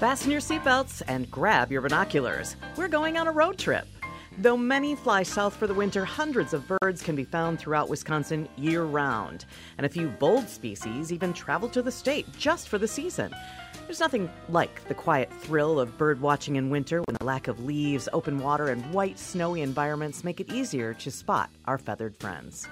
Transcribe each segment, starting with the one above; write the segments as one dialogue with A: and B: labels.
A: Fasten your seatbelts and grab your binoculars. We're going on a road trip. Though many fly south for the winter, hundreds of birds can be found throughout Wisconsin year round. And a few bold species even travel to the state just for the season. There's nothing like the quiet thrill of bird watching in winter when the lack of leaves, open water, and white, snowy environments make it easier to spot our feathered friends.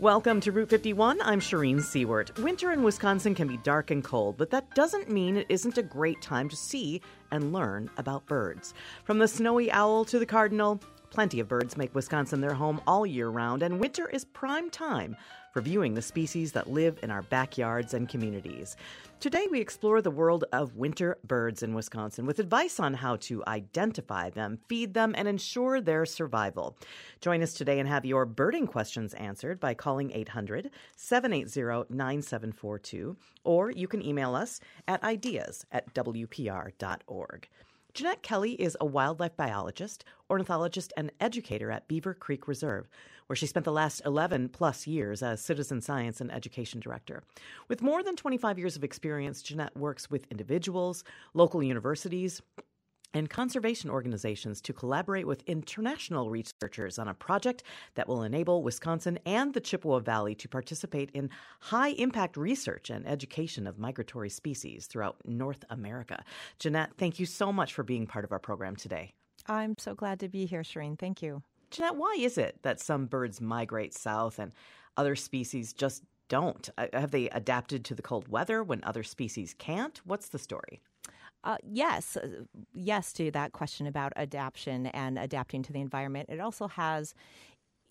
A: Welcome to Route 51. I'm Shereen Siewert. Winter in Wisconsin can be dark and cold, but that doesn't mean it isn't a great time to see and learn about birds. From the snowy owl to the cardinal, plenty of birds make Wisconsin their home all year round, and winter is prime time for viewing the species that live in our backyards and communities. Today, we explore the world of winter birds in Wisconsin with advice on how to identify them, feed them, and ensure their survival. Join us today and have your birding questions answered by calling 800 780 9742, or you can email us at ideas at WPR.org. Jeanette Kelly is a wildlife biologist, ornithologist, and educator at Beaver Creek Reserve, where she spent the last 11 plus years as citizen science and education director. With more than 25 years of experience, Jeanette works with individuals, local universities, and conservation organizations to collaborate with international researchers on a project that will enable Wisconsin and the Chippewa Valley to participate in high impact research and education of migratory species throughout North America. Jeanette, thank you so much for being part of our program today.
B: I'm so glad to be here, Shereen. Thank you.
A: Jeanette, why is it that some birds migrate south and other species just don't? Uh, have they adapted to the cold weather when other species can't? What's the story?
B: Uh, yes, uh, yes to that question about adaptation and adapting to the environment. It also has,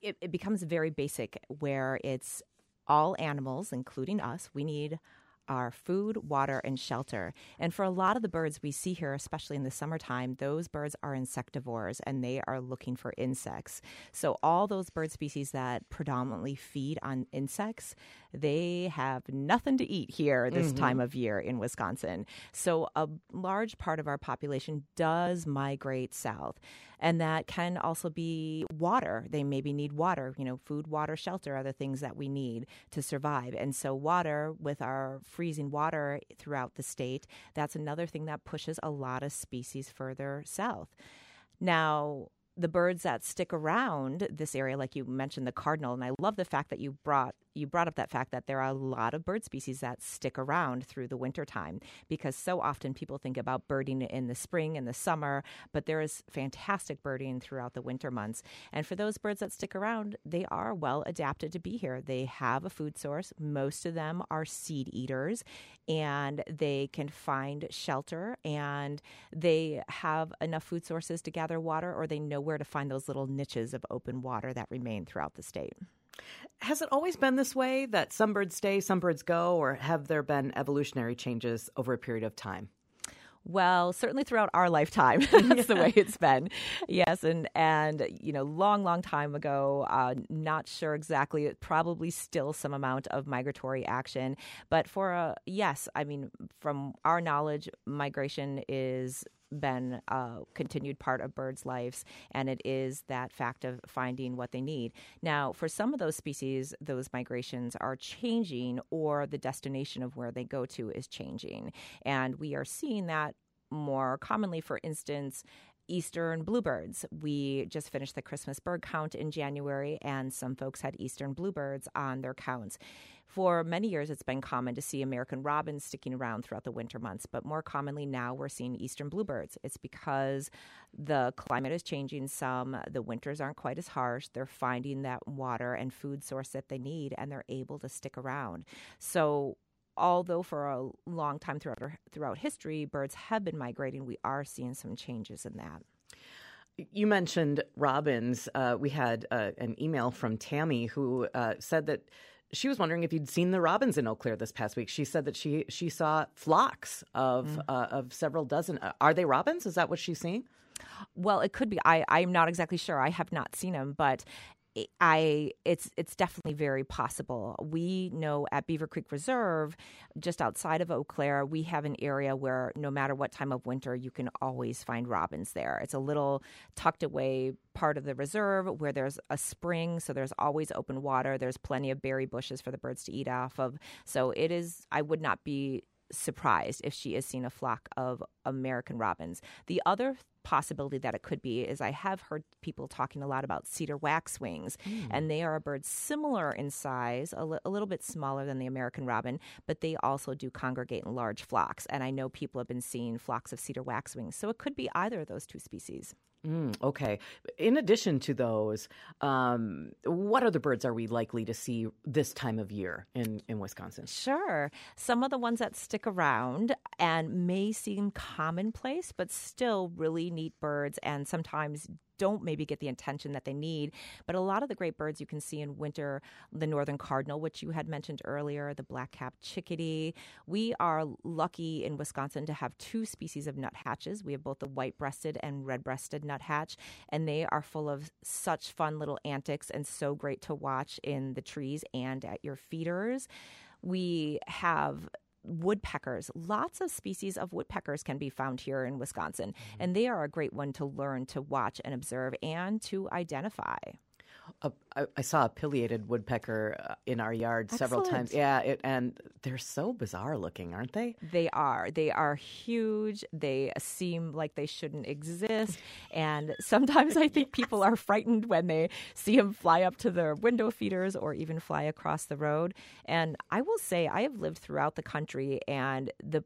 B: it, it becomes very basic where it's all animals, including us, we need are food, water, and shelter. And for a lot of the birds we see here, especially in the summertime, those birds are insectivores and they are looking for insects. So, all those bird species that predominantly feed on insects, they have nothing to eat here this mm-hmm. time of year in Wisconsin. So, a large part of our population does migrate south and that can also be water. They maybe need water, you know, food, water, shelter are the things that we need to survive. And so, water, with our freezing water throughout the state, that's another thing that pushes a lot of species further south. Now, the birds that stick around this area, like you mentioned, the cardinal, and I love the fact that you brought you brought up that fact that there are a lot of bird species that stick around through the wintertime because so often people think about birding in the spring and the summer, but there is fantastic birding throughout the winter months. And for those birds that stick around, they are well adapted to be here. They have a food source. Most of them are seed eaters and they can find shelter and they have enough food sources to gather water or they know where to find those little niches of open water that remain throughout the state.
A: Has it always been this way that some birds stay, some birds go, or have there been evolutionary changes over a period of time?
B: Well, certainly throughout our lifetime, that's the way it's been. Yes, and and you know, long, long time ago, uh, not sure exactly. Probably still some amount of migratory action, but for a yes, I mean, from our knowledge, migration is been a continued part of birds' lives, and it is that fact of finding what they need. Now, for some of those species, those migrations are changing, or the destination of where they go to is changing. And we are seeing that more commonly, for instance, eastern bluebirds. We just finished the Christmas bird count in January, and some folks had eastern bluebirds on their counts. For many years, it's been common to see American robins sticking around throughout the winter months, but more commonly now we're seeing eastern bluebirds. It's because the climate is changing some, the winters aren't quite as harsh, they're finding that water and food source that they need, and they're able to stick around. So, although for a long time throughout throughout history birds have been migrating, we are seeing some changes in that.
A: You mentioned robins. Uh, we had uh, an email from Tammy who uh, said that she was wondering if you'd seen the robins in Eau Claire this past week. She said that she she saw flocks of mm. uh, of several dozen. Uh, are they robins? Is that what she's seeing?
B: Well, it could be. I I'm not exactly sure. I have not seen them, but I it's it's definitely very possible. We know at Beaver Creek Reserve, just outside of Eau Claire, we have an area where no matter what time of winter, you can always find robins there. It's a little tucked away part of the reserve where there's a spring, so there's always open water. There's plenty of berry bushes for the birds to eat off of. So it is. I would not be surprised if she has seen a flock of American robins. The other possibility that it could be is I have heard people talking a lot about cedar waxwings, mm. and they are a bird similar in size, a, li- a little bit smaller than the American robin, but they also do congregate in large flocks. And I know people have been seeing flocks of cedar waxwings, so it could be either of those two species.
A: Mm, okay. In addition to those, um, what other birds are we likely to see this time of year in, in Wisconsin?
B: Sure. Some of the ones that stick around and may seem commonplace, but still really neat birds and sometimes don't maybe get the attention that they need. But a lot of the great birds you can see in winter, the northern cardinal, which you had mentioned earlier, the black-capped chickadee. We are lucky in Wisconsin to have two species of nuthatches. We have both the white-breasted and red-breasted nuthatch, and they are full of such fun little antics and so great to watch in the trees and at your feeders. We have woodpeckers. Lots of species of woodpeckers can be found here in Wisconsin, mm-hmm. and they are a great one to learn to watch and observe and to identify
A: a, I saw a pileated woodpecker uh, in our yard
B: Excellent.
A: several times. Yeah, it, and they're so bizarre looking, aren't they?
B: They are. They are huge. They seem like they shouldn't exist. And sometimes I think people are frightened when they see them fly up to their window feeders or even fly across the road. And I will say, I have lived throughout the country, and the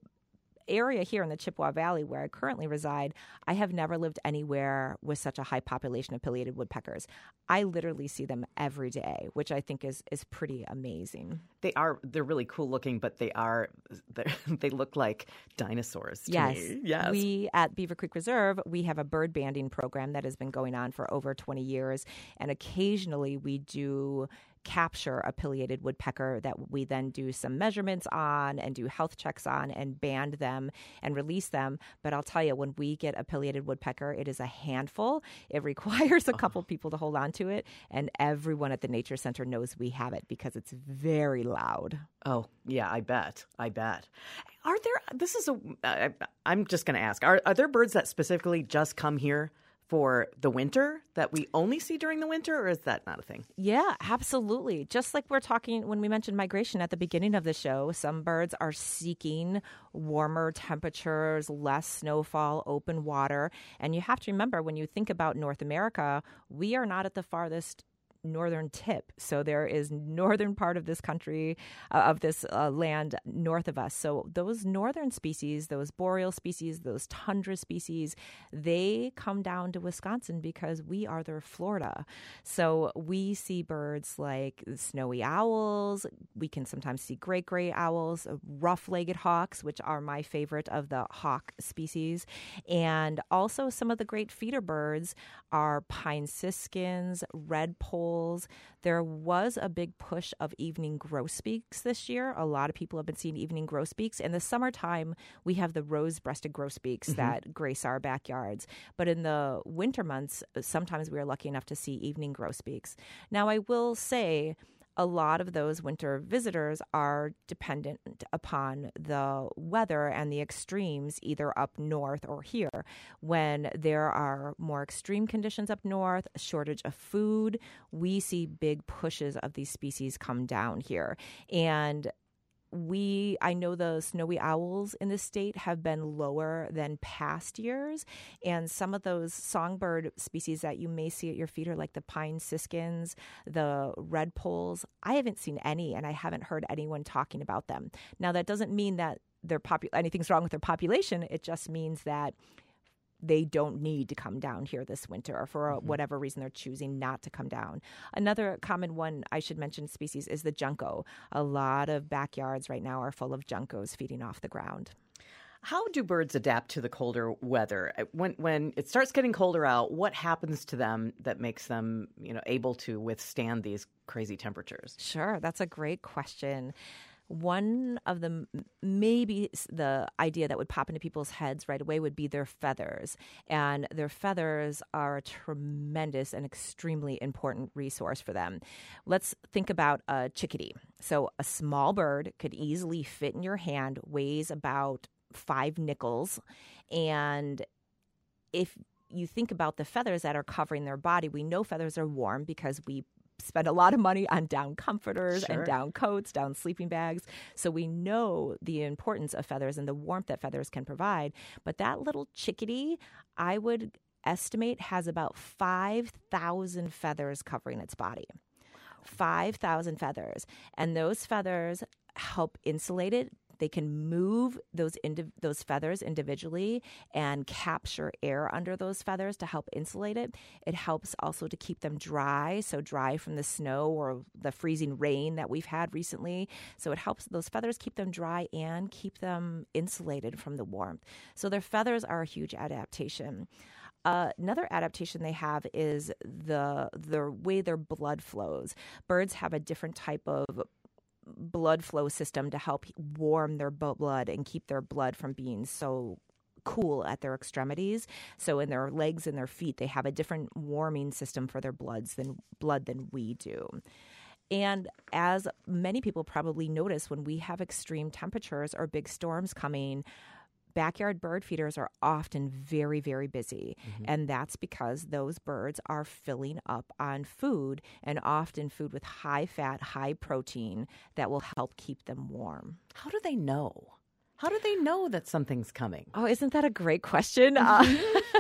B: area here in the Chippewa Valley where I currently reside, I have never lived anywhere with such a high population of pileated woodpeckers. I literally see them every day, which I think is is pretty amazing.
A: They are they're really cool looking, but they are they look like dinosaurs.
B: yes,
A: me. yes.
B: We at Beaver Creek Reserve we have a bird banding program that has been going on for over twenty years, and occasionally we do capture a pileated woodpecker that we then do some measurements on and do health checks on and band them and release them. But I'll tell you, when we get a pileated woodpecker, it is a handful. It requires a couple oh. people to hold on to it, and everyone at the Nature Center knows we have it because it's very loud.
A: Oh, yeah, I bet. I bet. Are there, this is a, I, I'm just going to ask, are, are there birds that specifically just come here for the winter that we only see during the winter, or is that not a thing?
B: Yeah, absolutely. Just like we're talking when we mentioned migration at the beginning of the show, some birds are seeking warmer temperatures, less snowfall, open water. And you have to remember when you think about North America, we are not at the farthest northern tip. So there is northern part of this country, uh, of this uh, land north of us. So those northern species, those boreal species, those tundra species, they come down to Wisconsin because we are their Florida. So we see birds like snowy owls. We can sometimes see great gray owls, rough-legged hawks, which are my favorite of the hawk species, and also some of the great feeder birds are pine siskins, there was a big push of evening grosbeaks this year. A lot of people have been seeing evening grosbeaks. In the summertime, we have the rose breasted grosbeaks mm-hmm. that grace our backyards. But in the winter months, sometimes we are lucky enough to see evening grosbeaks. Now, I will say, a lot of those winter visitors are dependent upon the weather and the extremes, either up north or here. When there are more extreme conditions up north, shortage of food, we see big pushes of these species come down here. And we I know the snowy owls in the state have been lower than past years, and some of those songbird species that you may see at your feet are like the pine siskins, the redpolls. I haven't seen any, and I haven't heard anyone talking about them. Now that doesn't mean that their popu- anything's wrong with their population. It just means that they don't need to come down here this winter or for mm-hmm. whatever reason they're choosing not to come down. Another common one I should mention species is the junco. A lot of backyards right now are full of juncos feeding off the ground.
A: How do birds adapt to the colder weather? Uh, when when it starts getting colder out, what happens to them that makes them, you know, able to withstand these crazy temperatures?
B: Sure, that's a great question one of the maybe the idea that would pop into people's heads right away would be their feathers. And their feathers are a tremendous and extremely important resource for them. Let's think about a chickadee. So a small bird could easily fit in your hand weighs about five nickels. And if you think about the feathers that are covering their body, we know feathers are warm because we spend a lot of money on down comforters
A: Sure.
B: and down coats, down sleeping bags. So we know the importance of feathers and the warmth that feathers can provide. But that little chickadee, I would estimate, has about 5,000 feathers covering its body. 5,000 feathers. And those feathers help insulate it. They can move those indiv- those feathers individually and capture air under those feathers to help insulate it. It helps also to keep them dry, so dry from the snow or the freezing rain that we've had recently. So it helps those feathers keep them dry and keep them insulated from the warmth. So their feathers are a huge adaptation. Uh, another adaptation they have is the the way their blood flows. Birds have a different type of blood flow system to help warm their blood and keep their blood from being so cool at their extremities. So in their legs and their feet, they have a different warming system for their bloods than blood than we do. And as many people probably notice when we have extreme temperatures or big storms coming, backyard bird feeders are often very, very busy. And that's because those birds are filling up on food and often food with high fat, high protein that will help keep them warm.
A: How do they know? How do they know that something's coming?
B: Oh, isn't that a great question? Uh,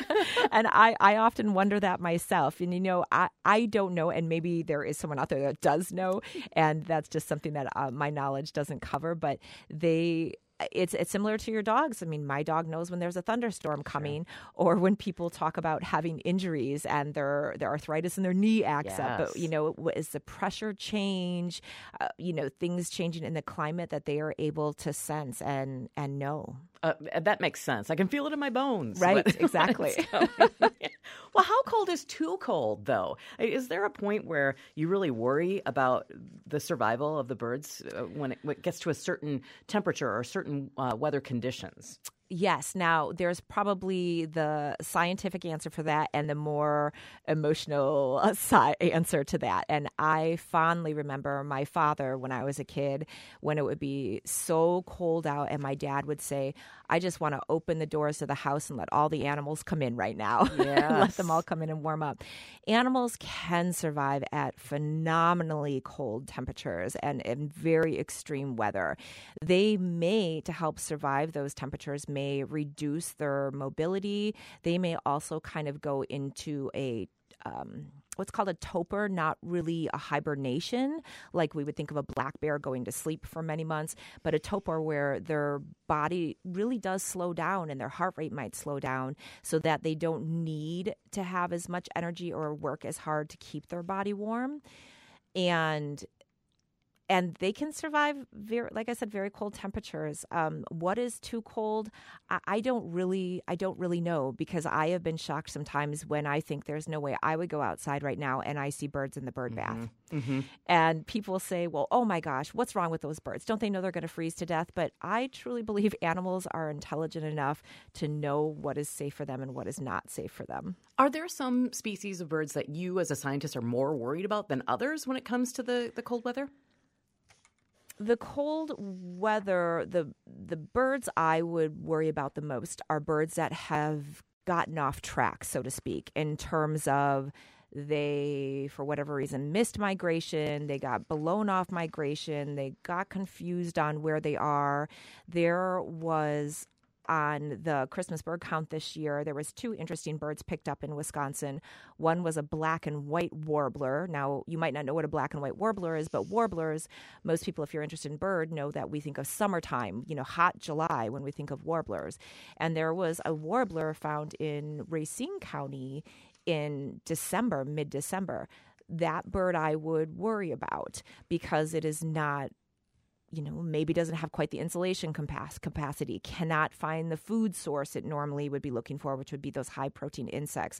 B: and I, I often wonder that myself. And, you know, I, I don't know, and maybe there is someone out there that does know, and that's just something that uh, my knowledge doesn't cover, but they. It's it's similar to your dogs. I mean, my dog knows when there's a thunderstorm coming, or when people talk about having injuries and their their arthritis in their knee acts up. But you know, is the pressure change? Uh, you know, things changing in the climate that they are able to sense and and know.
A: Uh, that makes sense. I can feel it in my bones.
B: Right,
A: when-
B: exactly.
A: well, how cold is too cold, though? Is there a point where you really worry about the survival of the birds uh, when, it, when it gets to a certain temperature or certain uh, weather conditions?
B: Yes. Now, there's probably the scientific answer for that and the more emotional uh, answer to that. And I fondly remember my father when I was a kid, when it would be so cold out, and my dad would say, I just want to open the doors of the house and let all the animals come in right now. let them all come in and warm up. Animals can survive at phenomenally cold temperatures and in very extreme weather. They may, to help survive those temperatures, may reduce their mobility. They may also kind of go into a um, what's called a torpor, not really a hibernation, like we would think of a black bear going to sleep for many months, but a torpor where their body really does slow down and their heart rate might slow down so that they don't need to have as much energy or work as hard to keep their body warm. And and they can survive very like i said very cold temperatures. Um, what is too cold? I, I don't really i don't really know because i have been shocked sometimes when i think there's no way i would go outside right now and i see birds in the bird bath. And people say well oh my gosh what's wrong with those birds? Don't they know they're going to freeze to death? But i truly believe animals are intelligent enough to know what is safe for them and what is not safe for them.
A: Are there some species of birds that you, as a scientist, are more worried about than others when it comes to the, the cold weather?
B: The cold weather the the birds i would worry about the most are birds that have gotten off track so to speak in terms of they for whatever reason missed migration they got blown off migration they got confused on where they are. There was on the Christmas bird count this year, there was two interesting birds picked up in Wisconsin. One was a black and white warbler. Now, you might not know what a black and white warbler is, but warblers, most people, if you're interested in bird, know that we think of summertime, you know, hot July when we think of warblers. And there was a warbler found in Racine County in December, mid December. That bird I would worry about because it is not you know, maybe doesn't have quite the insulation capac- capacity, cannot find the food source it normally would be looking for, which would be those high protein insects.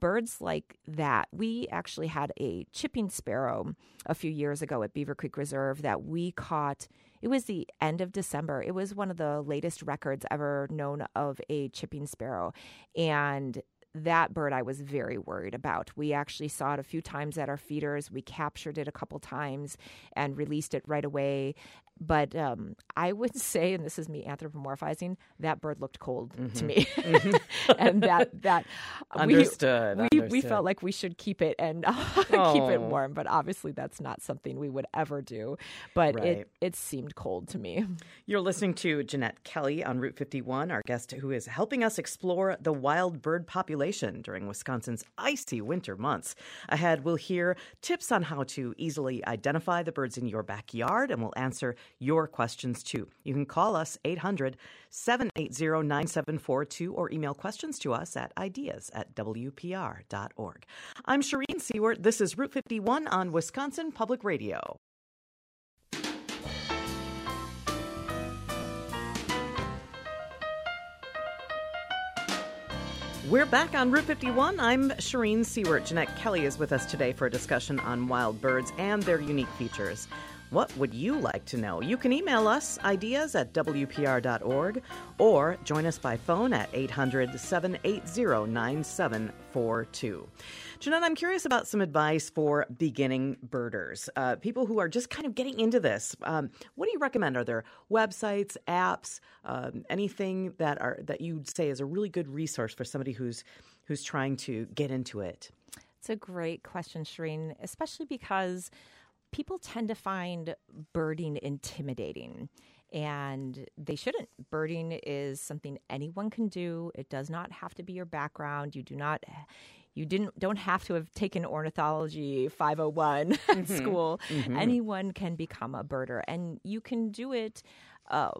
B: Birds like that. We actually had a chipping sparrow a few years ago at Beaver Creek Reserve that we caught. It was the end of December. It was one of the latest records ever known of a chipping sparrow. And that bird I was very worried about. We actually saw it a few times at our feeders. We captured it a couple times and released it right away. But um, I would say, and this is me anthropomorphizing, that bird looked cold mm-hmm. to me, mm-hmm. and that that
A: understood.
B: We,
A: understood.
B: we felt like we should keep it and keep it warm, but obviously that's not something we would ever do. But right. it it seemed cold to me.
A: You're listening to Jeanette Kelly on Route 51, our guest who is helping us explore the wild bird population during Wisconsin's icy winter months. Ahead, we'll hear tips on how to easily identify the birds in your backyard, and we'll answer your questions too. You can call us 800 780 9742 or email questions to us at ideas at WPR.org. I'm Shereen Siewert. This is Route 51 on Wisconsin Public Radio. We're back on Route 51. I'm Shereen Siewert. Jeanette Kelly is with us today for a discussion on wild birds and their unique features. What would you like to know? You can email us ideas at WPR.org or join us by phone at 800 780 9742. Jeanette, I'm curious about some advice for beginning birders, uh, people who are just kind of getting into this. Um, what do you recommend? Are there websites, apps, um, anything that are that you'd say is a really good resource for somebody who's who's trying to get into it?
B: It's a great question, Shereen, especially because people tend to find birding intimidating and they shouldn't. Birding is something anyone can do. It does not have to be your background. You do not you didn't don't have to have taken ornithology 501 mm-hmm. school. Mm-hmm. Anyone can become a birder and you can do it uh,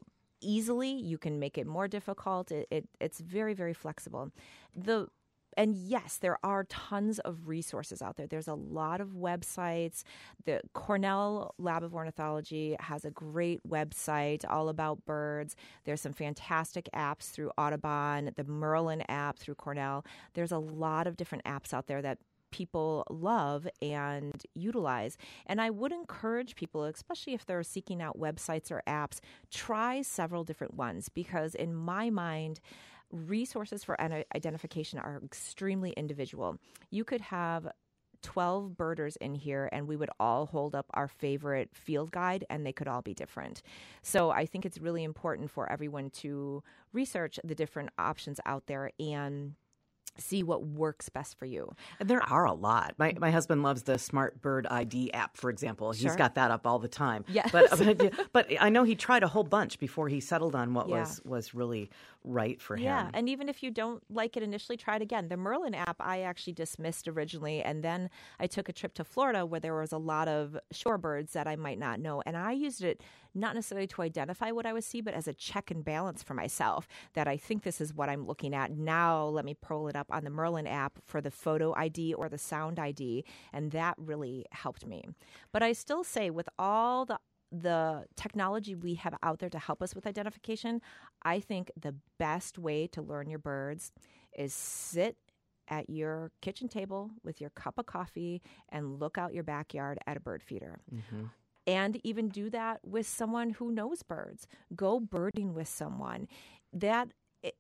B: easily. You can make it more difficult. It, it, it's very very flexible. The and yes, there are tons of resources out there. There's a lot of websites. The Cornell Lab of Ornithology has a great website all about birds. There's some fantastic apps through Audubon, the Merlin app through Cornell. There's a lot of different apps out there that people love and utilize. And I would encourage people, especially if they're seeking out websites or apps, try several different ones because, in my mind, resources for identification are extremely individual. You could have 12 birders in here and we would all hold up our favorite field guide and they could all be different. So I think it's really important for everyone to research the different options out there and see what works best for you.
A: And there are a lot. My my husband loves the Smart Bird ID app, for example. Sure. He's got that up all the time.
B: Yes.
A: But, but, but I know he tried a whole bunch before he settled on what yeah. was was really right for him.
B: Yeah, and even if you don't like it initially, try it again. The Merlin app I actually dismissed originally, and then I took a trip to Florida where there was a lot of shorebirds that I might not know, and I used it not necessarily to identify what I would see, but as a check and balance for myself that I think this is what I'm looking at. Now let me pull it up on the Merlin app for the photo ID or the sound ID, and that really helped me. But I still say, with all the the technology we have out there to help us with identification, I think the best way to learn your birds is sit at your kitchen table with your cup of coffee and look out your backyard at a bird feeder. Mm-hmm and even do that with someone who knows birds. Go birding with someone. That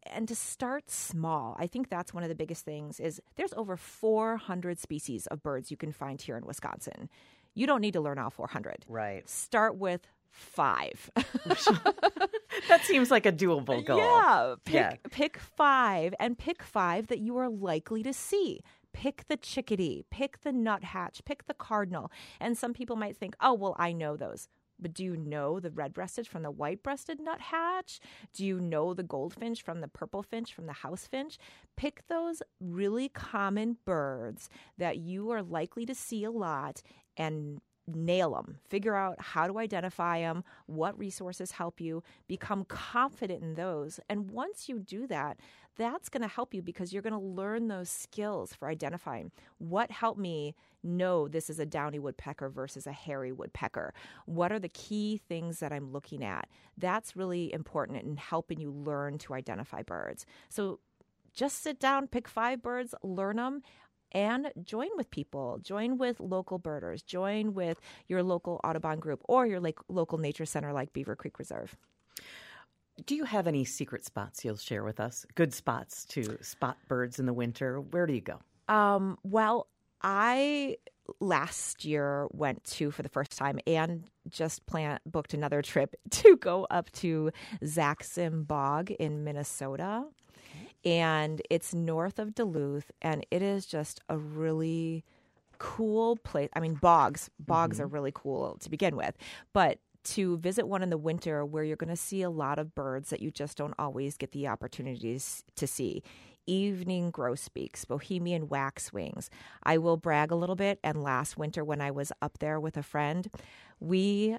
B: and to start small i think that's one of the biggest things is there's over 400 species of birds you can find here in wisconsin you don't need to learn all 400
A: right
B: start with five
A: that seems like a doable goal
B: yeah pick, yeah. pick five and pick five that you are likely to see pick the chickadee, pick the nuthatch, pick the cardinal. And some people might think, oh, well, I know those. But do you know the red breasted from the white breasted nuthatch? Do you know the goldfinch from the purple finch from the house finch? Pick those really common birds that you are likely to see a lot and nail them. Figure out how to identify them, what resources help you, become confident in those. And once you do that, that's going to help you because you're going to learn those skills for identifying what helped me know this is a downy woodpecker versus a hairy woodpecker. What are the key things that I'm looking at? That's really important in helping you learn to identify birds. So just sit down, pick five birds, learn them, and join with people. Join with local birders. Join with your local Audubon group or your local nature center like Beaver Creek Reserve.
A: Do you have any secret spots you'll share with us? Good spots to spot birds in the winter. Where do you go?
B: Um, well, I last year went to for the first time and just plan booked another trip to go up to Sax-Zim Bog in Minnesota. And it's north of Duluth and it is just a really cool place. I mean bogs, bogs mm-hmm. are really cool to begin with, but to visit one in the winter where you're going to see a lot of birds that you just don't always get the opportunities to see evening grosbeaks, Bohemian waxwings. I will brag a little bit. And last winter, when I was up there with a friend, we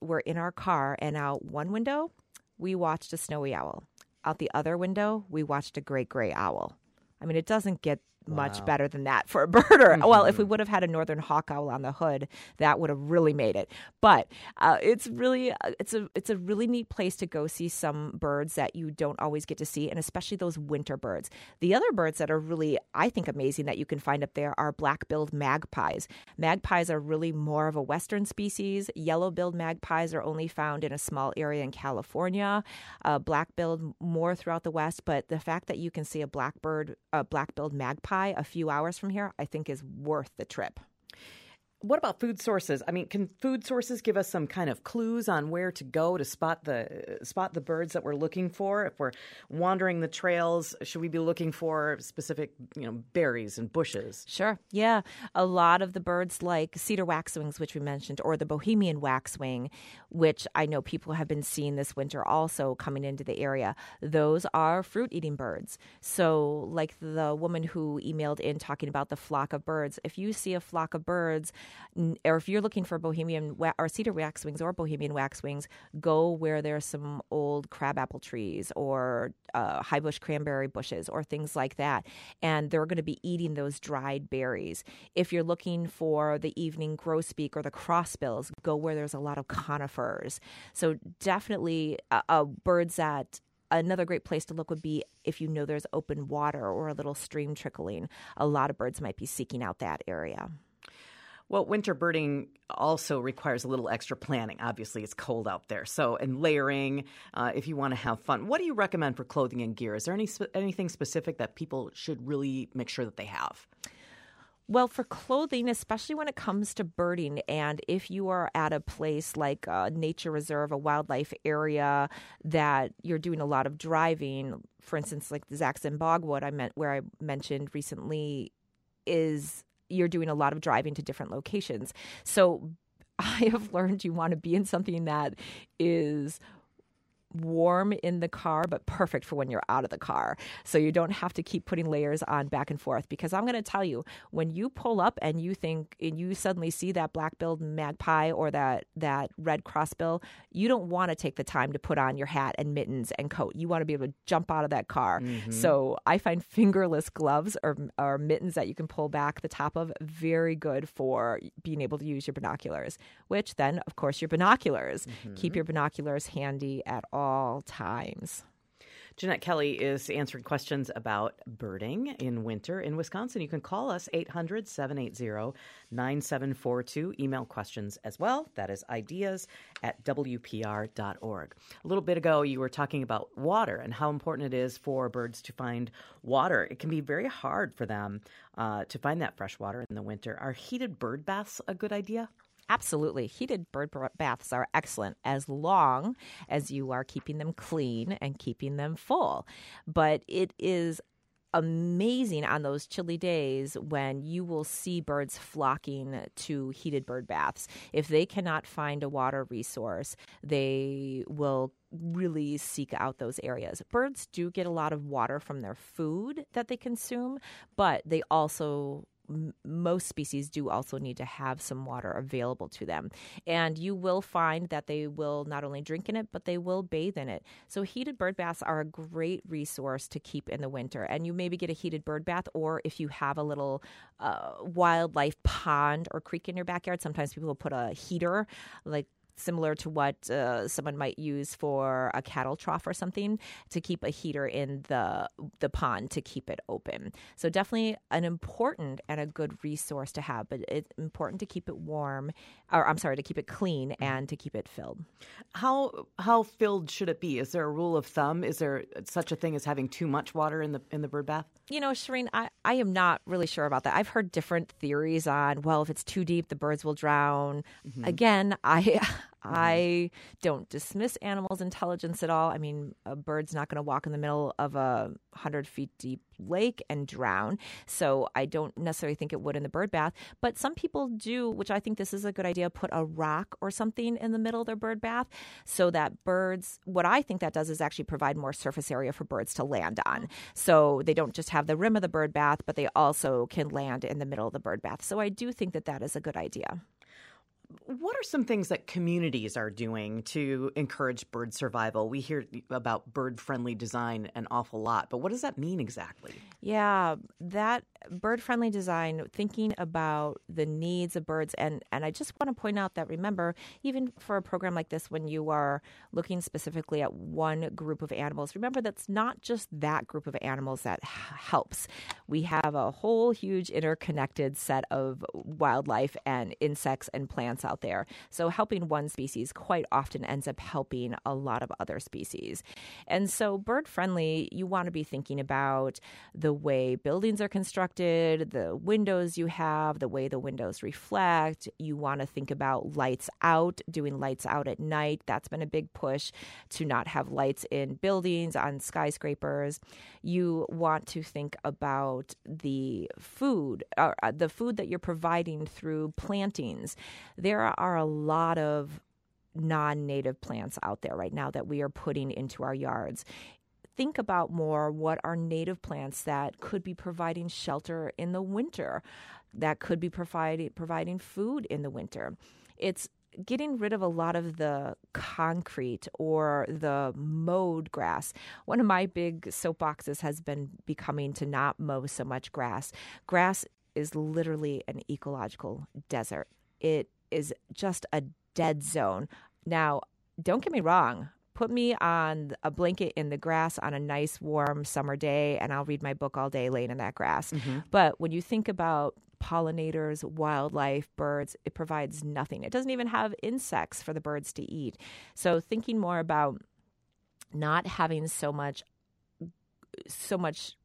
B: were in our car, and out one window, we watched a snowy owl. Out the other window, we watched a great gray owl. I mean, it doesn't get much wow. better than that for a birder. Mm-hmm. Well, if we would have had a northern hawk owl on the hood, that would have really made it. But uh, it's really uh, it's a it's a really neat place to go see some birds that you don't always get to see, and especially those winter birds. The other birds that are really I think amazing that you can find up there are black-billed magpies. Magpies are really more of a western species. Yellow-billed magpies are only found in a small area in California. Uh, black-billed more throughout the west, but the fact that you can see a blackbird, a black-billed magpie a few hours from here, I think is worth the trip.
A: What about food sources? I mean, can food sources give us some kind of clues on where to go to spot the spot the birds that we're looking for? If we're wandering the trails, should we be looking for specific, you know, berries and bushes?
B: Sure. Yeah, a lot of the birds like cedar waxwings, which we mentioned, or the Bohemian waxwing, which I know people have been seeing this winter also coming into the area. Those are fruit-eating birds. So, like the woman who emailed in talking about the flock of birds, if you see a flock of birds or if you're looking for Bohemian or cedar waxwings or Bohemian waxwings, go where there's some old crabapple trees or uh, high bush cranberry bushes or things like that, and they're going to be eating those dried berries. If you're looking for the evening grosbeak or the crossbills, go where there's a lot of conifers. So definitely birds that another great place to look would be if you know there's open water or a little stream trickling. A lot of birds might be seeking out that area.
A: Well, winter birding also requires a little extra planning. Obviously, it's cold out there. So, and layering uh, if you want to have fun. What do you recommend for clothing and gear? Is there any anything specific that people should really make sure that they have?
B: Well, for clothing, especially when it comes to birding, and if you are at a place like a nature reserve, a wildlife area that you're doing a lot of driving, for instance, like the Sax-Zim Bogwood I meant where I mentioned recently, is you're doing a lot of driving to different locations. So I have learned you want to be in something that is warm in the car, but perfect for when you're out of the car. So you don't have to keep putting layers on back and forth. Because I'm going to tell you, when you pull up and you think, and you suddenly see that black-billed magpie or that that red crossbill, you don't want to take the time to put on your hat and mittens and coat. You want to be able to jump out of that car. Mm-hmm. So I find fingerless gloves or, or mittens that you can pull back the top of very good for being able to use your binoculars. Which then, of course, your binoculars. Mm-hmm. Keep your binoculars handy at all all times.
A: Jeanette Kelly is answering questions about birding in winter in Wisconsin. You can call us 800 780 9742. Email questions as well. That is ideas at WPR.org. A little bit ago, you were talking about water and how important it is for birds to find water. It can be very hard for them uh, to find that fresh water in the winter. Are heated bird baths a good idea?
B: Absolutely. Heated bird baths are excellent as long as you are keeping them clean and keeping them full. But it is amazing on those chilly days when you will see birds flocking to heated bird baths. If they cannot find a water resource, they will really seek out those areas. Birds do get a lot of water from their food that they consume, but they also most species do also need to have some water available to them. And you will find that they will not only drink in it, but they will bathe in it. So, heated bird baths are a great resource to keep in the winter. And you maybe get a heated bird bath, or if you have a little uh, wildlife pond or creek in your backyard, sometimes people will put a heater, like similar to what uh, someone might use for a cattle trough or something to keep a heater in the the pond to keep it open. So definitely an important and a good resource to have, but it's important to keep it warm or I'm sorry, to keep it clean
A: Mm-hmm.
B: and to keep it filled.
A: How how filled should it be? Is there a rule of thumb? Is there such a thing as having too much water in the in the bird bath?
B: You know, Shereen, I, I am not really sure about that. I've heard different theories on, well, if it's too deep, the birds will drown. Again, I Mm-hmm. I don't dismiss animals' intelligence at all. I mean, a bird's not going to walk in the middle of a 100 feet deep lake and drown. So I don't necessarily think it would in the bird bath. But some people do, which I think this is a good idea, put a rock or something in the middle of their bird bath so that birds, what I think that does is actually provide more surface area for birds to land on. So they don't just have the rim of the bird bath, but they also can land in the middle of the bird bath. So I do think that that is a good idea.
A: What are some things that communities are doing to encourage bird survival? We hear about bird friendly design an awful lot, but what does that mean exactly?
B: Yeah, that bird friendly design, thinking about the needs of birds. And, and I just want to point out that remember, even for a program like this, when you are looking specifically at one group of animals, remember that's not just that group of animals that helps. We have a whole huge interconnected set of wildlife and insects and plants out there. So helping one species quite often ends up helping a lot of other species. And so, bird friendly, you want to be thinking about the way buildings are constructed, the windows you have, the way the windows reflect. You want to think about lights out, doing lights out at night. That's been a big push to not have lights in buildings, on skyscrapers. You want to think about the food, uh, the food that you're providing through plantings. There are a lot of non native plants out there right now that we are putting into our yards. Think about more what are native plants that could be providing shelter in the winter, that could be providing providing food in the winter. It's getting rid of a lot of the concrete or the mowed grass. One of my big soapboxes has been becoming to not mow so much grass. Grass is literally an ecological desert. It is just a dead zone. Now, don't get me wrong. Put me on a blanket in the grass on a nice warm summer day, and I'll read my book all day laying in that grass. Mm-hmm. But when you think about pollinators, wildlife, birds, it provides nothing. It doesn't even have insects for the birds to eat. So, thinking more about not having so much so much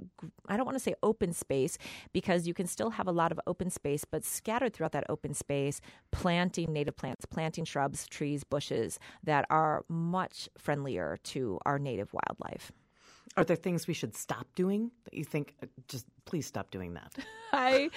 B: i don't want to say open space because you can still have a lot of open space but scattered throughout that open space planting native plants planting shrubs trees bushes that are much friendlier to our native wildlife
A: Are there things we should stop doing that you think uh, just please stop doing that?
B: I,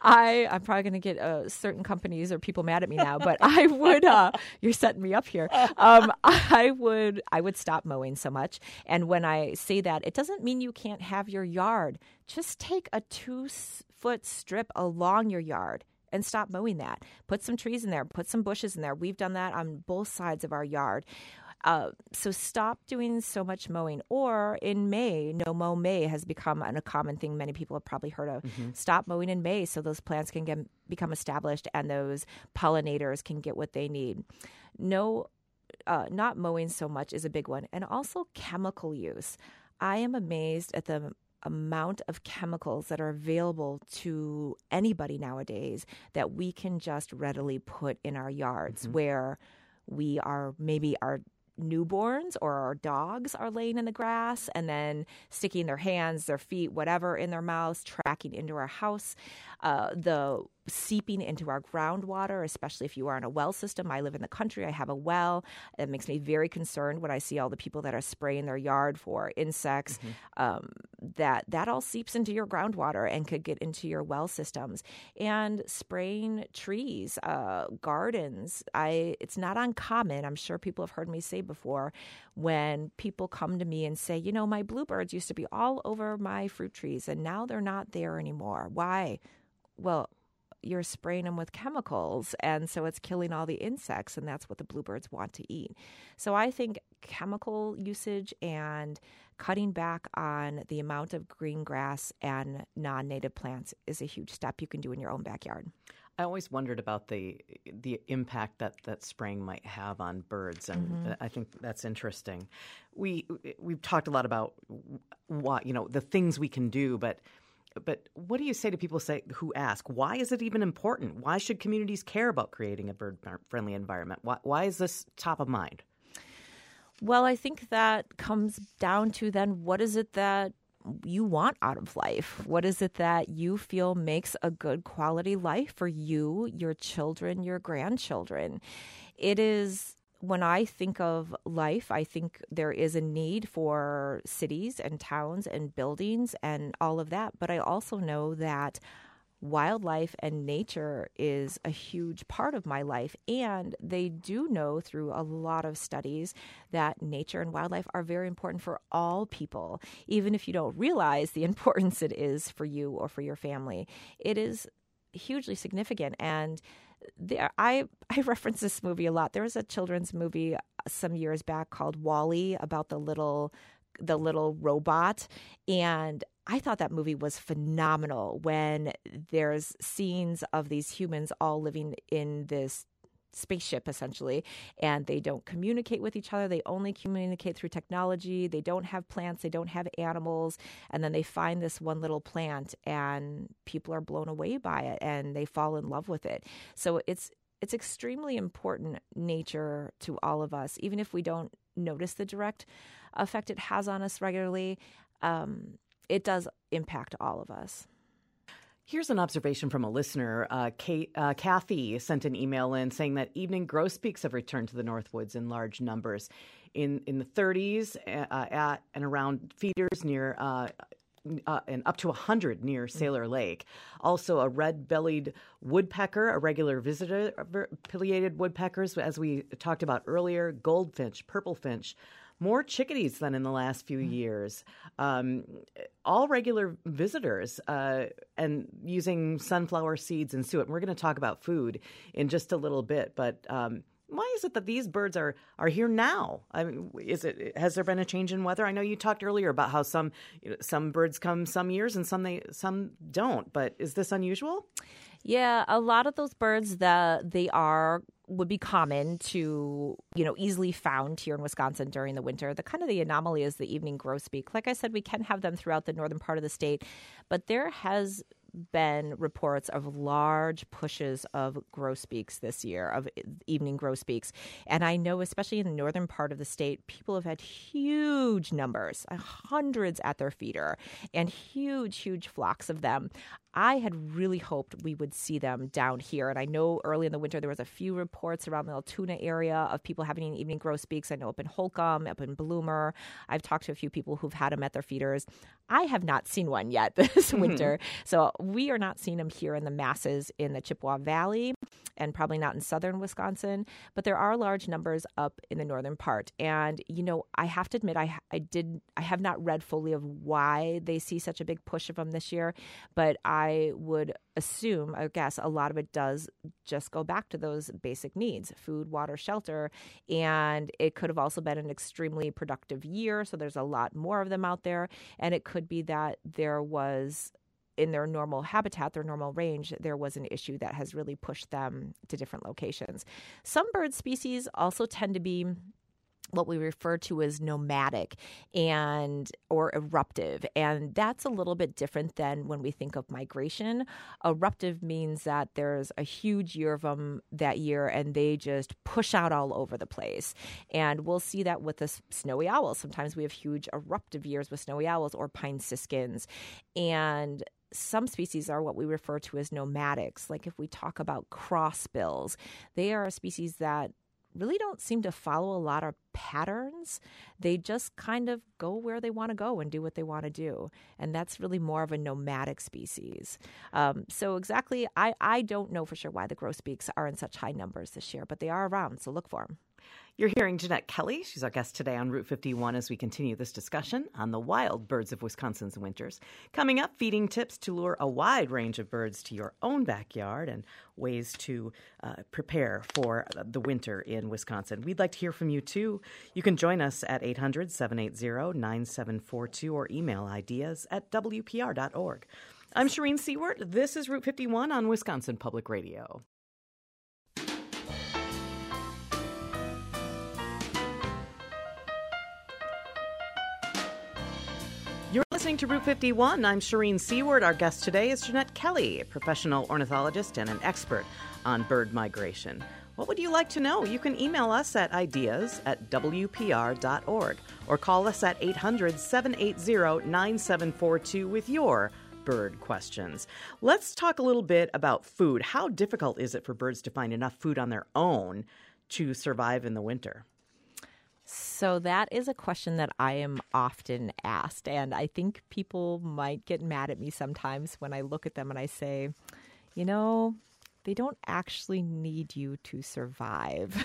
B: I, I'm probably going to get uh, certain companies or people mad at me now, but I would. Uh, you're setting me up here. Um, I would, I would stop mowing so much. And when I say that, it doesn't mean you can't have your yard. Just take a two foot strip along your yard and stop mowing that. Put some trees in there. Put some bushes in there. We've done that on both sides of our yard. Uh, so stop doing so much mowing. Or in May, no mow May has become an, a common thing. Many people have probably heard of. Stop mowing in May so those plants can get become established and those pollinators can get what they need. No, uh, not mowing so much is a big one, and also chemical use. I am amazed at the amount of chemicals that are available to anybody nowadays that we can just readily put in our yards where we are maybe our newborns or our dogs are laying in the grass and then sticking their hands, their feet, whatever in their mouths, tracking into our house. Uh, the seeping into our groundwater, especially if you are in a well system. I live in the country, I have a well. It makes me very concerned when I see all the people that are spraying their yard for insects. Um, that that all seeps into your groundwater and could get into your well systems. And spraying trees, uh, gardens. I it's not uncommon. I'm sure people have heard me say before when people come to me and say, you know, my bluebirds used to be all over my fruit trees and now they're not there anymore. Why? Well, you're spraying them with chemicals and so it's killing all the insects and that's what the bluebirds want to eat. So I think chemical usage and cutting back on the amount of green grass and non-native plants is a huge step you can do in your own backyard.
A: I always wondered about the the impact that, that spraying might have on birds, and mm-hmm. I think that's interesting. We we've talked a lot about what you know the things we can do, but but what do you say to people say who ask why is it even important? Why should communities care about creating a bird friendly environment? Why, why is this top of mind?
B: Well, I think that comes down to then what is it that you want out of life? What is it that you feel makes a good quality life for you, your children, your grandchildren? It is when I think of life, I think there is a need for cities and towns and buildings and all of that. But I also know that wildlife and nature is a huge part of my life. And they do know through a lot of studies that nature and wildlife are very important for all people, even if you don't realize the importance it is for you or for your family. It is hugely significant. And there, I I reference this movie a lot. There was a children's movie uh, some years back called WALL-E about the little the little robot and I thought that movie was phenomenal when there's scenes of these humans all living in this spaceship essentially and they don't communicate with each other. They only communicate through technology. They don't have plants. They don't have animals. And then they find this one little plant and people are blown away by it and they fall in love with it. So it's it's extremely important nature to all of us even if we don't notice the direct effect it has on us regularly. Um, it does impact all of us.
A: Here's an observation from a listener. Uh, Kate, uh, Kathy sent an email in saying that evening grosbeaks have returned to the Northwoods in large numbers. In in the 30s, uh, at and around feeders near uh, uh, and up to 100 near mm. Sailor Lake. Also, a red bellied woodpecker, a regular visitor, pileated woodpeckers, as we talked about earlier, goldfinch, purple finch, more chickadees than in the last few mm. years. Um, all regular visitors uh, and using sunflower seeds and suet. And we're going to talk about food in just a little bit, but. Um, why is it that these birds are are here now? I mean, is it has there been a change in weather? I know you talked earlier about how some you know, some birds come some years and some they some don't, but is this unusual?
B: Yeah, a lot of those birds that they are would be common to you know easily found here in Wisconsin during the winter. The kind of the anomaly is the evening grosbeak. Like I said, we can have them throughout the northern part of the state, but there has been reports of large pushes of grosbeaks this year, of evening grosbeaks. And I know, especially in the northern part of the state, people have had huge numbers, uh, hundreds at their feeder, and huge, huge flocks of them. I had really hoped we would see them down here. And I know early in the winter there was a few reports around the Altoona area of people having evening grosbeaks. I know up in Holcombe, up in Bloomer. I've talked to a few people who've had them at their feeders. I have not seen one yet this mm-hmm. winter. So we are not seeing them here in the masses in the Chippewa Valley and probably not in southern Wisconsin, but there are large numbers up in the northern part. And you know, I have to admit I I did I have not read fully of why they see such a big push of them this year, but I would assume, I guess a lot of it does just go back to those basic needs, food, water, shelter, and it could have also been an extremely productive year, so there's a lot more of them out there, and it could be that there was in their normal habitat, their normal range, there was an issue that has really pushed them to different locations. Some bird species also tend to be what we refer to as nomadic and or eruptive. And that's a little bit different than when we think of migration. Eruptive means that there's a huge year of them that year and they just push out all over the place. And we'll see that with the snowy owls. Sometimes we have huge eruptive years with snowy owls or pine siskins. And some species are what we refer to as nomadics. Like if we talk about crossbills, they are a species that really don't seem to follow a lot of patterns. They just kind of go where they want to go and do what they want to do. And that's really more of a nomadic species. Um, so, exactly, I, I don't know for sure why the grosbeaks are in such high numbers this year, but they are around, so look for them.
A: You're hearing Jeanette Kelly. She's our guest today on Route 51 as we continue this discussion on the wild birds of Wisconsin's winters. Coming up, feeding tips to lure a wide range of birds to your own backyard and ways to uh, prepare for the winter in Wisconsin. We'd like to hear from you too. You can join us at 800 780 9742 or email ideas at WPR.org. I'm Shereen Siewert. This is Route 51 on Wisconsin Public Radio. You're listening to Route 51. I'm Shereen Siewert. Our guest today is Jeanette Kelly, a professional ornithologist and an expert on bird migration. What would you like to know? You can email us at ideas at WPR.org or call us at 800 780 9742 with your bird questions. Let's talk a little bit about food. How difficult is it for birds to find enough food on their own to survive in the winter?
B: So that is a question that I am often asked. And I think people might get mad at me sometimes when I look at them and I say, you know, they don't actually need you to survive.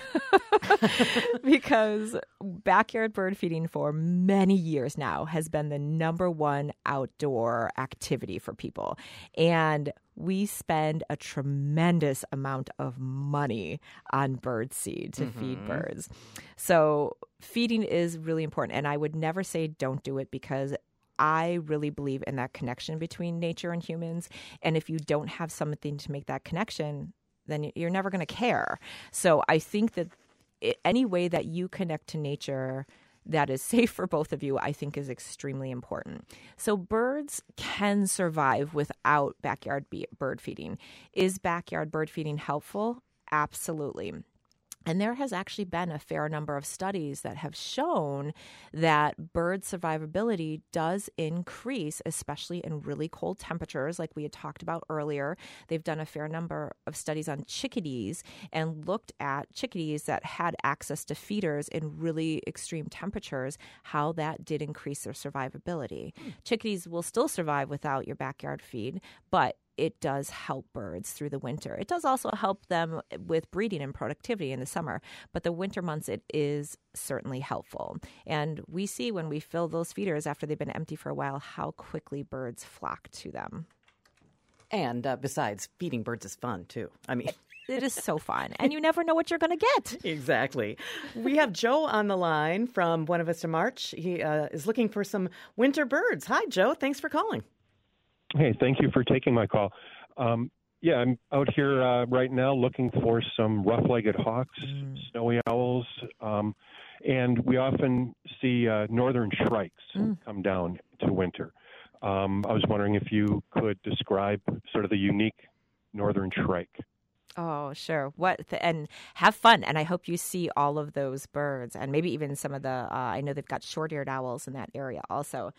B: because backyard bird feeding for many years now has been the number one outdoor activity for people. And we spend a tremendous amount of money on bird seed to mm-hmm. feed birds. So, feeding is really important. And I would never say don't do it because I really believe in that connection between nature and humans. And if you don't have something to make that connection, then you're never going to care. So I think that any way that you connect to nature that is safe for both of you, I think is extremely important. So, birds can survive without backyard bird feeding. Is backyard bird feeding helpful? Absolutely. And there has actually been a fair number of studies that have shown that bird survivability does increase, especially in really cold temperatures, like we had talked about earlier. They've done a fair number of studies on chickadees and looked at chickadees that had access to feeders in really extreme temperatures, how that did increase their survivability. Hmm. Chickadees will still survive without your backyard feed, but it does help birds through the winter. It does also help them with breeding and productivity in the summer, but the winter months it is certainly helpful. And we see when we fill those feeders after they've been empty for a while how quickly birds flock to them.
A: And uh, besides, feeding birds is fun too. I mean,
B: it is so fun, and you never know what you're going to get.
A: Exactly. We have Joe on the line from Buena Vista Marsh. He uh, is looking for some winter birds. Hi, Joe. Thanks for calling.
C: Hey, thank you for taking my call. Um, yeah, I'm out here uh, right now looking for some rough-legged hawks, mm. snowy owls, um, and we often see uh, northern shrikes mm. come down to winter. Um, I was wondering if you could describe sort of the unique northern shrike.
B: Oh, sure. What the, and have fun. And I hope you see all of those birds, and maybe even some of the. Uh, I know they've got short-eared owls in that area also.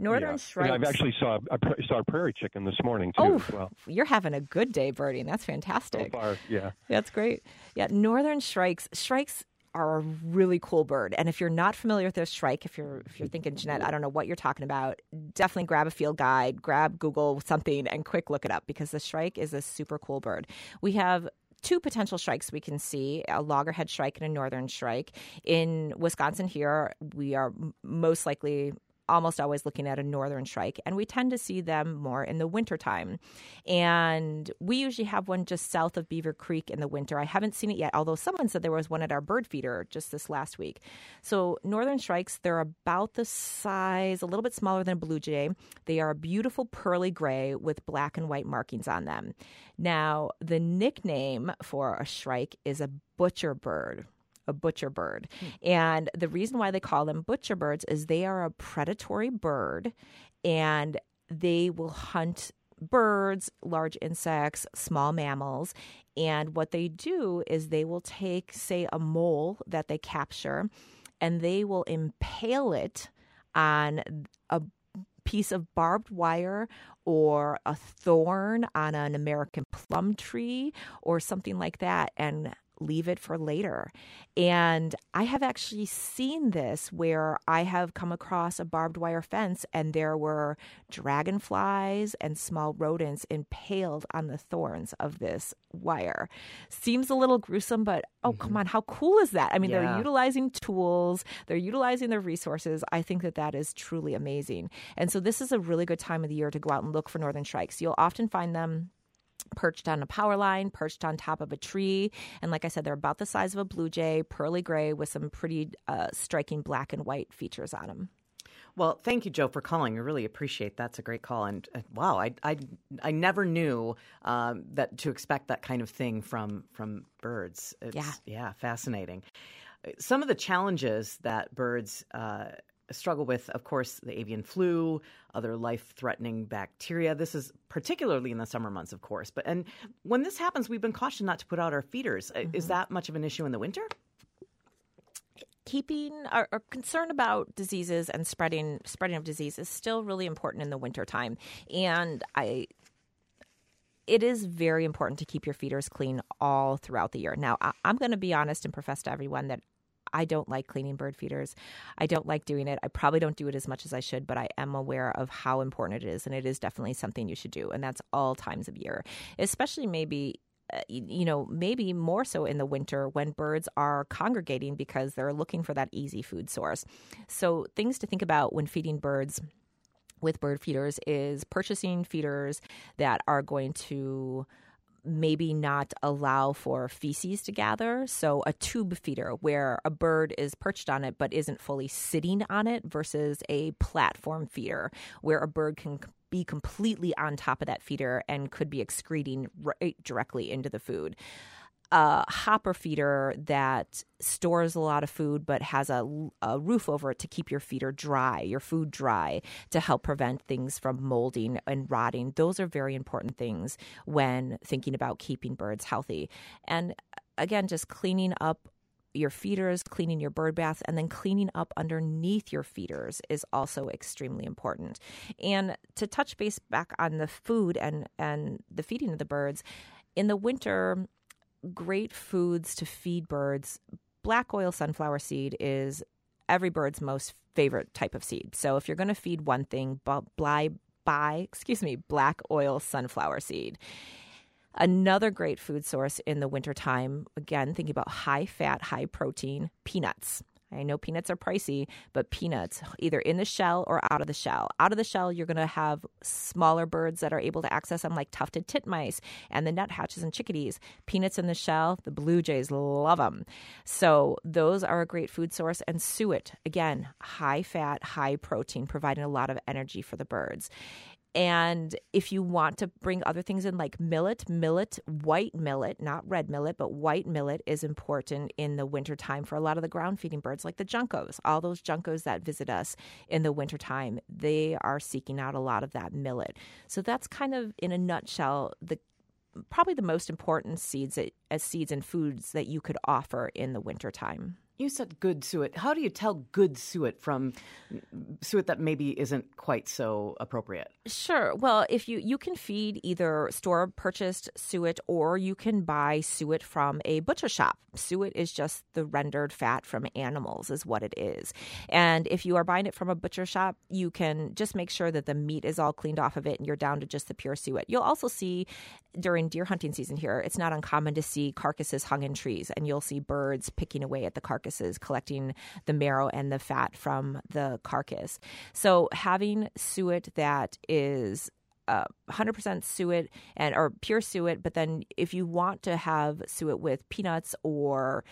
B: Northern yeah. shrikes.
C: I've actually saw I saw a prairie chicken this morning too.
B: Oh, well. you're having a good day birding. That's fantastic.
C: So far, yeah.
B: That's great. Yeah, northern shrikes. Shrikes are a really cool bird. And if you're not familiar with this shrike, if you're if you're thinking Jeanette, I don't know what you're talking about, definitely grab a field guide, grab Google something, and quick look it up because the shrike is a super cool bird. We have two potential shrikes we can see a loggerhead shrike and a northern shrike. In Wisconsin, here, we are most likely almost always looking at a northern shrike, and we tend to see them more in the wintertime. And we usually have one just south of Beaver Creek in the winter. I haven't seen it yet, although someone said there was one at our bird feeder just this last week. So, northern shrikes, they're about the size, a little bit smaller than a blue jay. They are a beautiful pearly gray with black and white markings on them. Now, the nickname for a shrike is a butcher bird a butcher bird. Hmm. And the reason why they call them butcher birds is they are a predatory bird and they will hunt birds, large insects, small mammals. And what they do is they will take, say, a mole that they capture and they will impale it on a piece of barbed wire or a thorn on an American plum tree or something like that and leave it for later. And I have actually seen this where I have come across a barbed wire fence and there were dragonflies and small rodents impaled on the thorns of this wire. Seems a little gruesome, but oh, mm-hmm. come on, how cool is that? I mean, yeah. they're utilizing tools, they're utilizing their resources. I think that that is truly amazing. And so this is a really good time of the year to go out and look for northern shrikes. You'll often find them perched on a power line, perched on top of a tree. And like I said, they're about the size of a blue jay, pearly gray with some pretty uh, striking black and white features on them.
A: Well, thank you, Joe, for calling. I really appreciate that's a great call. And uh, wow, I, I, I never knew um, that to expect that kind of thing from from birds. It's,
B: yeah,
A: yeah, fascinating. Some of the challenges that birds uh, struggle with, of course, the avian flu, other life-threatening bacteria. This is particularly in the summer months, of course. But and when this happens, we've been cautioned not to put out our feeders. Mm-hmm. Is that much of an issue in the winter?
B: keeping our, our, concern about diseases and spreading spreading of disease is still really important in the wintertime. And I it is very important to keep your feeders clean all throughout the year. Now, I, am going to be honest and profess to everyone that I don't like cleaning bird feeders. I don't like doing it. I probably don't do it as much as I should, but I am aware of how important it is. And it is definitely something you should do. And that's all times of year, especially maybe uh, you know, maybe more so in the winter when birds are congregating because they're looking for that easy food source. So, things to think about when feeding birds with bird feeders is purchasing feeders that are going to maybe not allow for feces to gather. So, a tube feeder where a bird is perched on it but isn't fully sitting on it versus a platform feeder where a bird can be completely on top of that feeder and could be excreting right eh, directly into the food. A hopper feeder that stores a lot of food but has a, a, roof over it to keep your feeder dry, your food dry, to help prevent things from molding and rotting. Those are very important things when thinking about keeping birds healthy. And uh, again, just cleaning up your feeders, cleaning your bird bath, and then cleaning up underneath your feeders is also extremely important. And to touch base back on the food and, and the feeding of the birds, in the winter, great foods to feed birds, black oil sunflower seed is every bird's most favorite type of seed. So if you're going to feed one thing, buy, buy, excuse me, black oil sunflower seed. Another great food source in the wintertime, again, thinking about high fat, high protein, peanuts. I know peanuts are pricey, but peanuts, either in the shell or out of the shell. Out of the shell, you're going to have smaller birds that are able to access them, like tufted titmice and the nuthatches and chickadees. Peanuts in the shell, the blue jays love them. So those are a great food source. And suet, again, high fat, high protein, providing a lot of energy for the birds. And if you want to bring other things in, like millet, millet, white millet, not red millet, but white millet is important in the wintertime for a lot of the ground feeding birds, like the juncos. All those juncos that visit us in the wintertime, they are seeking out a lot of that millet. So that's kind of, in a nutshell, the probably the most important seeds as uh, seeds and foods that you could offer in the wintertime.
A: You said good suet. How do you tell good suet from suet that maybe isn't quite so appropriate?
B: Sure. Well, if you you can feed either store purchased suet or you can buy suet from a butcher shop. Suet is just the rendered fat from animals is what it is. And if you are buying it from a butcher shop, you can just make sure that the meat is all cleaned off of it and you're down to just the pure suet. You'll also see during deer hunting season here, it's not uncommon to see carcasses hung in trees and you'll see birds picking away at the carcass carcasses, collecting the marrow and the fat from the carcass. So having suet that is uh, 100% suet and or pure suet, but then if you want to have suet with peanuts or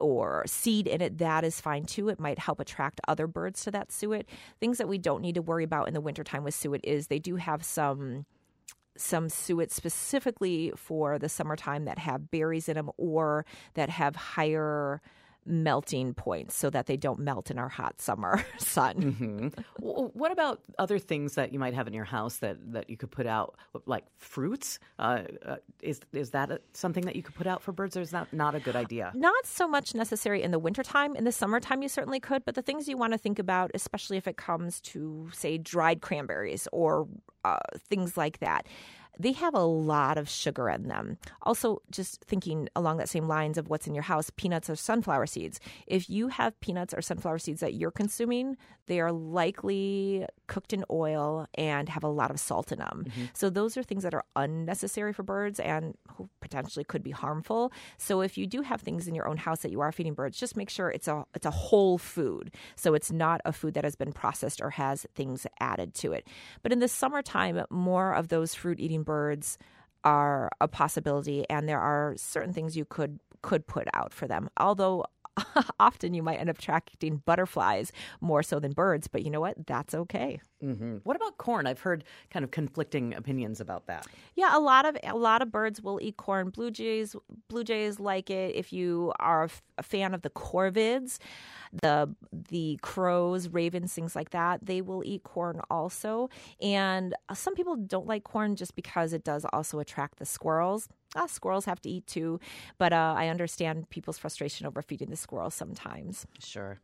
B: or seed in it, that is fine too. It might help attract other birds to that suet. Things that we don't need to worry about in the wintertime with suet is they do have some some suet specifically for the summertime that have berries in them or that have higher melting points so that they don't melt in our hot summer sun.
A: Mm-hmm. what about other things that you might have in your house that, that you could put out, like fruits? Uh, uh, is is that a, something that you could put out for birds, or is that not a good idea?
B: Not so much necessary in the wintertime. In the summertime, you certainly could, but the things you want to think about, especially if it comes to, say, dried cranberries or uh, things like that they have a lot of sugar in them. Also, just thinking along that same lines of what's in your house, peanuts or sunflower seeds. If you have peanuts or sunflower seeds that you're consuming, they are likely cooked in oil and have a lot of salt in them. Mm-hmm. So those are things that are unnecessary for birds and potentially could be harmful. So if you do have things in your own house that you are feeding birds, just make sure it's a it's a whole food. So it's not a food that has been processed or has things added to it. But in the summertime, more of those fruit eating birds are a possibility and there are certain things you could could put out for them. Although often you might end up attracting butterflies more so than birds, but you know what? That's okay.
A: Mm-hmm. What about corn? I've heard kind of conflicting opinions about that.
B: Yeah, a lot of a lot of birds will eat corn. Blue jays, blue jays like it. If you are a fan of the corvids, the the crows, ravens, things like that, they will eat corn also. And some people don't like corn just because it does also attract the squirrels. Ah, squirrels have to eat too, but uh, I understand people's frustration over feeding the squirrels sometimes.
A: Sure.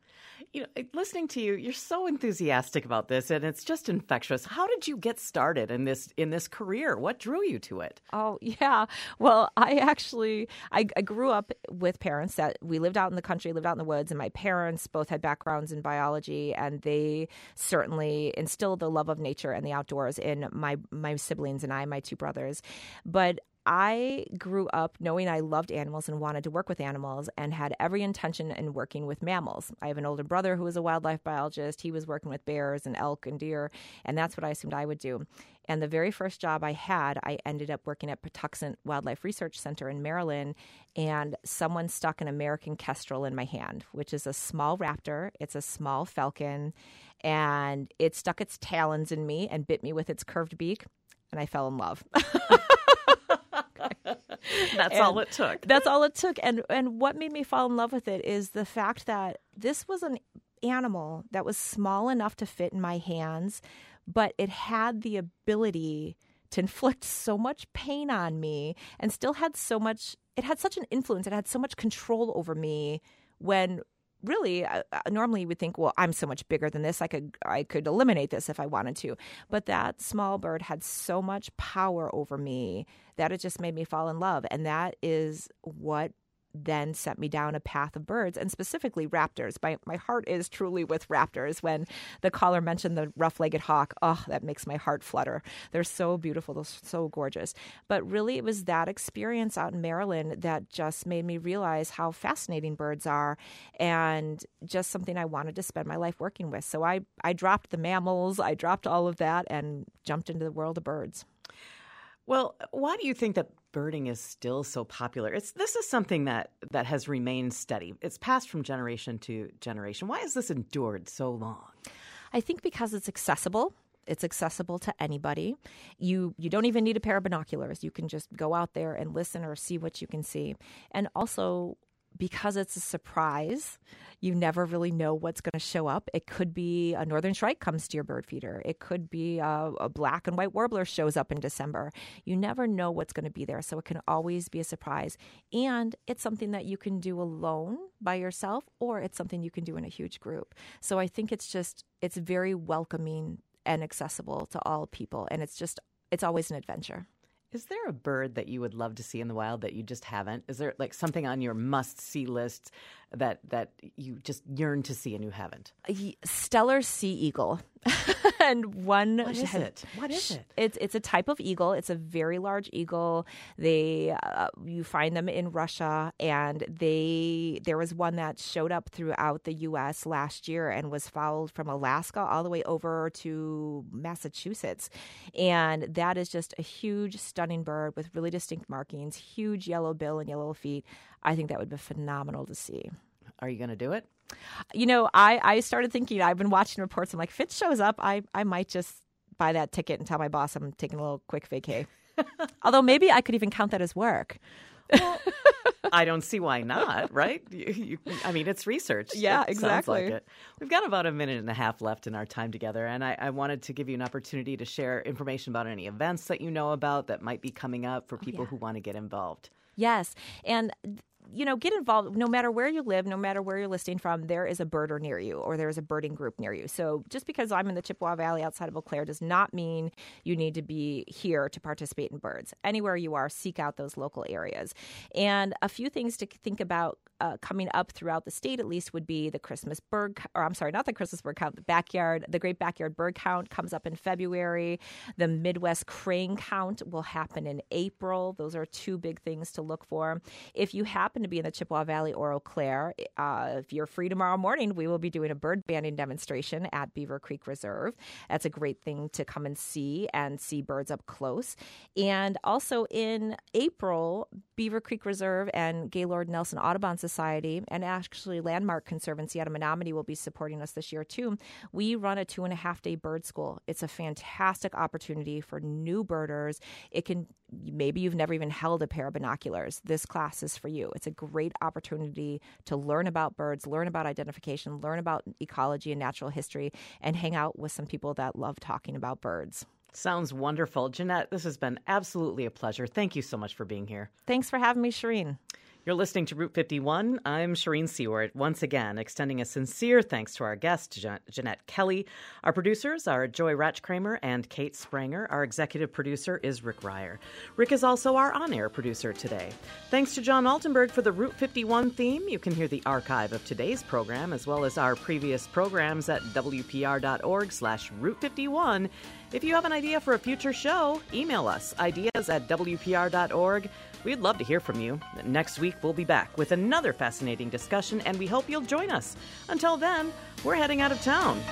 A: You know, listening to you, you're so enthusiastic about this, and it's just infectious. How did you get started in this in this career? What drew you to it?
B: Oh yeah, well, I actually I, I grew up with parents that we lived out in the country, lived out in the woods, and my parents both had backgrounds in biology, and they certainly instilled the love of nature and the outdoors in my my siblings and I, my two brothers. But I grew up knowing I loved animals and wanted to work with animals and had every intention in working with mammals. I have an older brother who is a wildlife biologist. He was working with bears and elk and deer, and that's what I assumed I would do. And the very first job I had, I ended up working at Patuxent Wildlife Research Center in Maryland, and someone stuck an American kestrel in my hand, which is a small raptor. It's a small falcon, and it stuck its talons in me and bit me with its curved beak, and I fell in love.
A: that's and all it took.
B: That's all it took. And and what made me fall in love with it is the fact that this was an animal that was small enough to fit in my hands, but it had the ability to inflict so much pain on me and still had so much it had such an influence it had so much control over me when really uh, uh, normally you would think well i'm so much bigger than this i could i could eliminate this if i wanted to. But that small bird had so much power over me that it just made me fall in love. And that is what then sent me down a path of birds and specifically raptors. My, my heart is truly with raptors. When the caller mentioned the rough legged hawk, oh, that makes my heart flutter. They're so beautiful, they're so gorgeous. But really, it was that experience out in Maryland that just made me realize how fascinating birds are and just something I wanted to spend my life working with. So I, I dropped the mammals, I dropped all of that, and jumped into the world of birds.
A: Well, why do you think that birding is still so popular? It's this is something that that has remained steady. It's passed from generation to generation. Why has this endured so long?
B: I think because it's accessible. It's accessible to anybody. You you don't even need a pair of binoculars. You can just go out there and listen or see what you can see. And also because it's a surprise, you never really know what's going to show up. It could be a northern shrike comes to your bird feeder. It could be a, a black and white warbler shows up in December. You never know what's going to be there, so it can always be a surprise. And it's something that you can do alone by yourself, or it's something you can do in a huge group. So I think it's just it's very welcoming and accessible to all people, and it's just it's always an adventure.
A: Is there a bird that you would love to see in the wild that you just haven't? Is there like something on your must see list that that you just yearn to see and you haven't?
B: Steller sea eagle. and one
A: What is it? What is it?
B: It's it's a type of eagle. It's a very large eagle. They uh, you find them in Russia and they there was one that showed up throughout the US last year and was followed from Alaska all the way over to Massachusetts. And that is just a huge stunning bird with really distinct markings, huge yellow bill and yellow feet. I think that would be phenomenal to see.
A: Are you going to do it?
B: You know, I, I started thinking, I've been watching reports. I'm like, if it shows up, I, I might just buy that ticket and tell my boss I'm taking a little quick vacay. Although maybe I could even count that as work.
A: Well, I don't see why not, right? You, you, I mean, it's research.
B: Yeah, it exactly.
A: Like We've got about a minute and a half left in our time together, and I, I, wanted to give you an opportunity to share information about any events that you know about that might be coming up for oh, people oh, yeah. who want to get involved.
B: Yes, and you know, get involved no matter where you live, no matter where you're listening from, there is a birder near you or there is a birding group near you. So just because I'm in the Chippewa Valley outside of Eau Claire does not mean you need to be here to participate in birds. Anywhere you are, seek out those local areas. And a few things to think about uh, coming up throughout the state, at least, would be the Christmas bird, or I'm sorry, not the Christmas bird count, the backyard, the Great Backyard Bird Count comes up in February. The Midwest Crane Count will happen in April. Those are two big things to look for. If you happen to be in the Chippewa Valley or Eau Claire, uh, if you're free tomorrow morning, we will be doing a bird banding demonstration at Beaver Creek Reserve. That's a great thing to come and see and see birds up close. And also in April, Beaver Creek Reserve and Gaylord Nelson Audubon Society and actually Landmark Conservancy out of Menomonie will be supporting us this year too. We run a two and a half day bird school. It's a fantastic opportunity for new birders. It can maybe you've never even held a pair of binoculars. This class is for you. It's a great opportunity to learn about birds, learn about identification, learn about ecology and natural history, and hang out with some people that love talking about birds.
A: Sounds wonderful. Jeanette, this has been absolutely a pleasure. Thank you so much for being here.
B: Thanks for having me, Shereen.
A: You're listening to Route 51. I'm Shereen Siewert, once again extending a sincere thanks to our guest, Jeanette Kelly. Our producers are Joy Ratchkramer and Kate Spranger. Our executive producer is Rick Ryer. Rick is also our on air producer today. Thanks to John Altenberg for the Route 51 theme. You can hear the archive of today's program as well as our previous programs at WPR.org slash Route 51. If you have an idea for a future show, email us ideas at WPR.org. We'd love to hear from you. Next week, we'll be back with another fascinating discussion, and we hope you'll join us. Until then, we're heading out of town.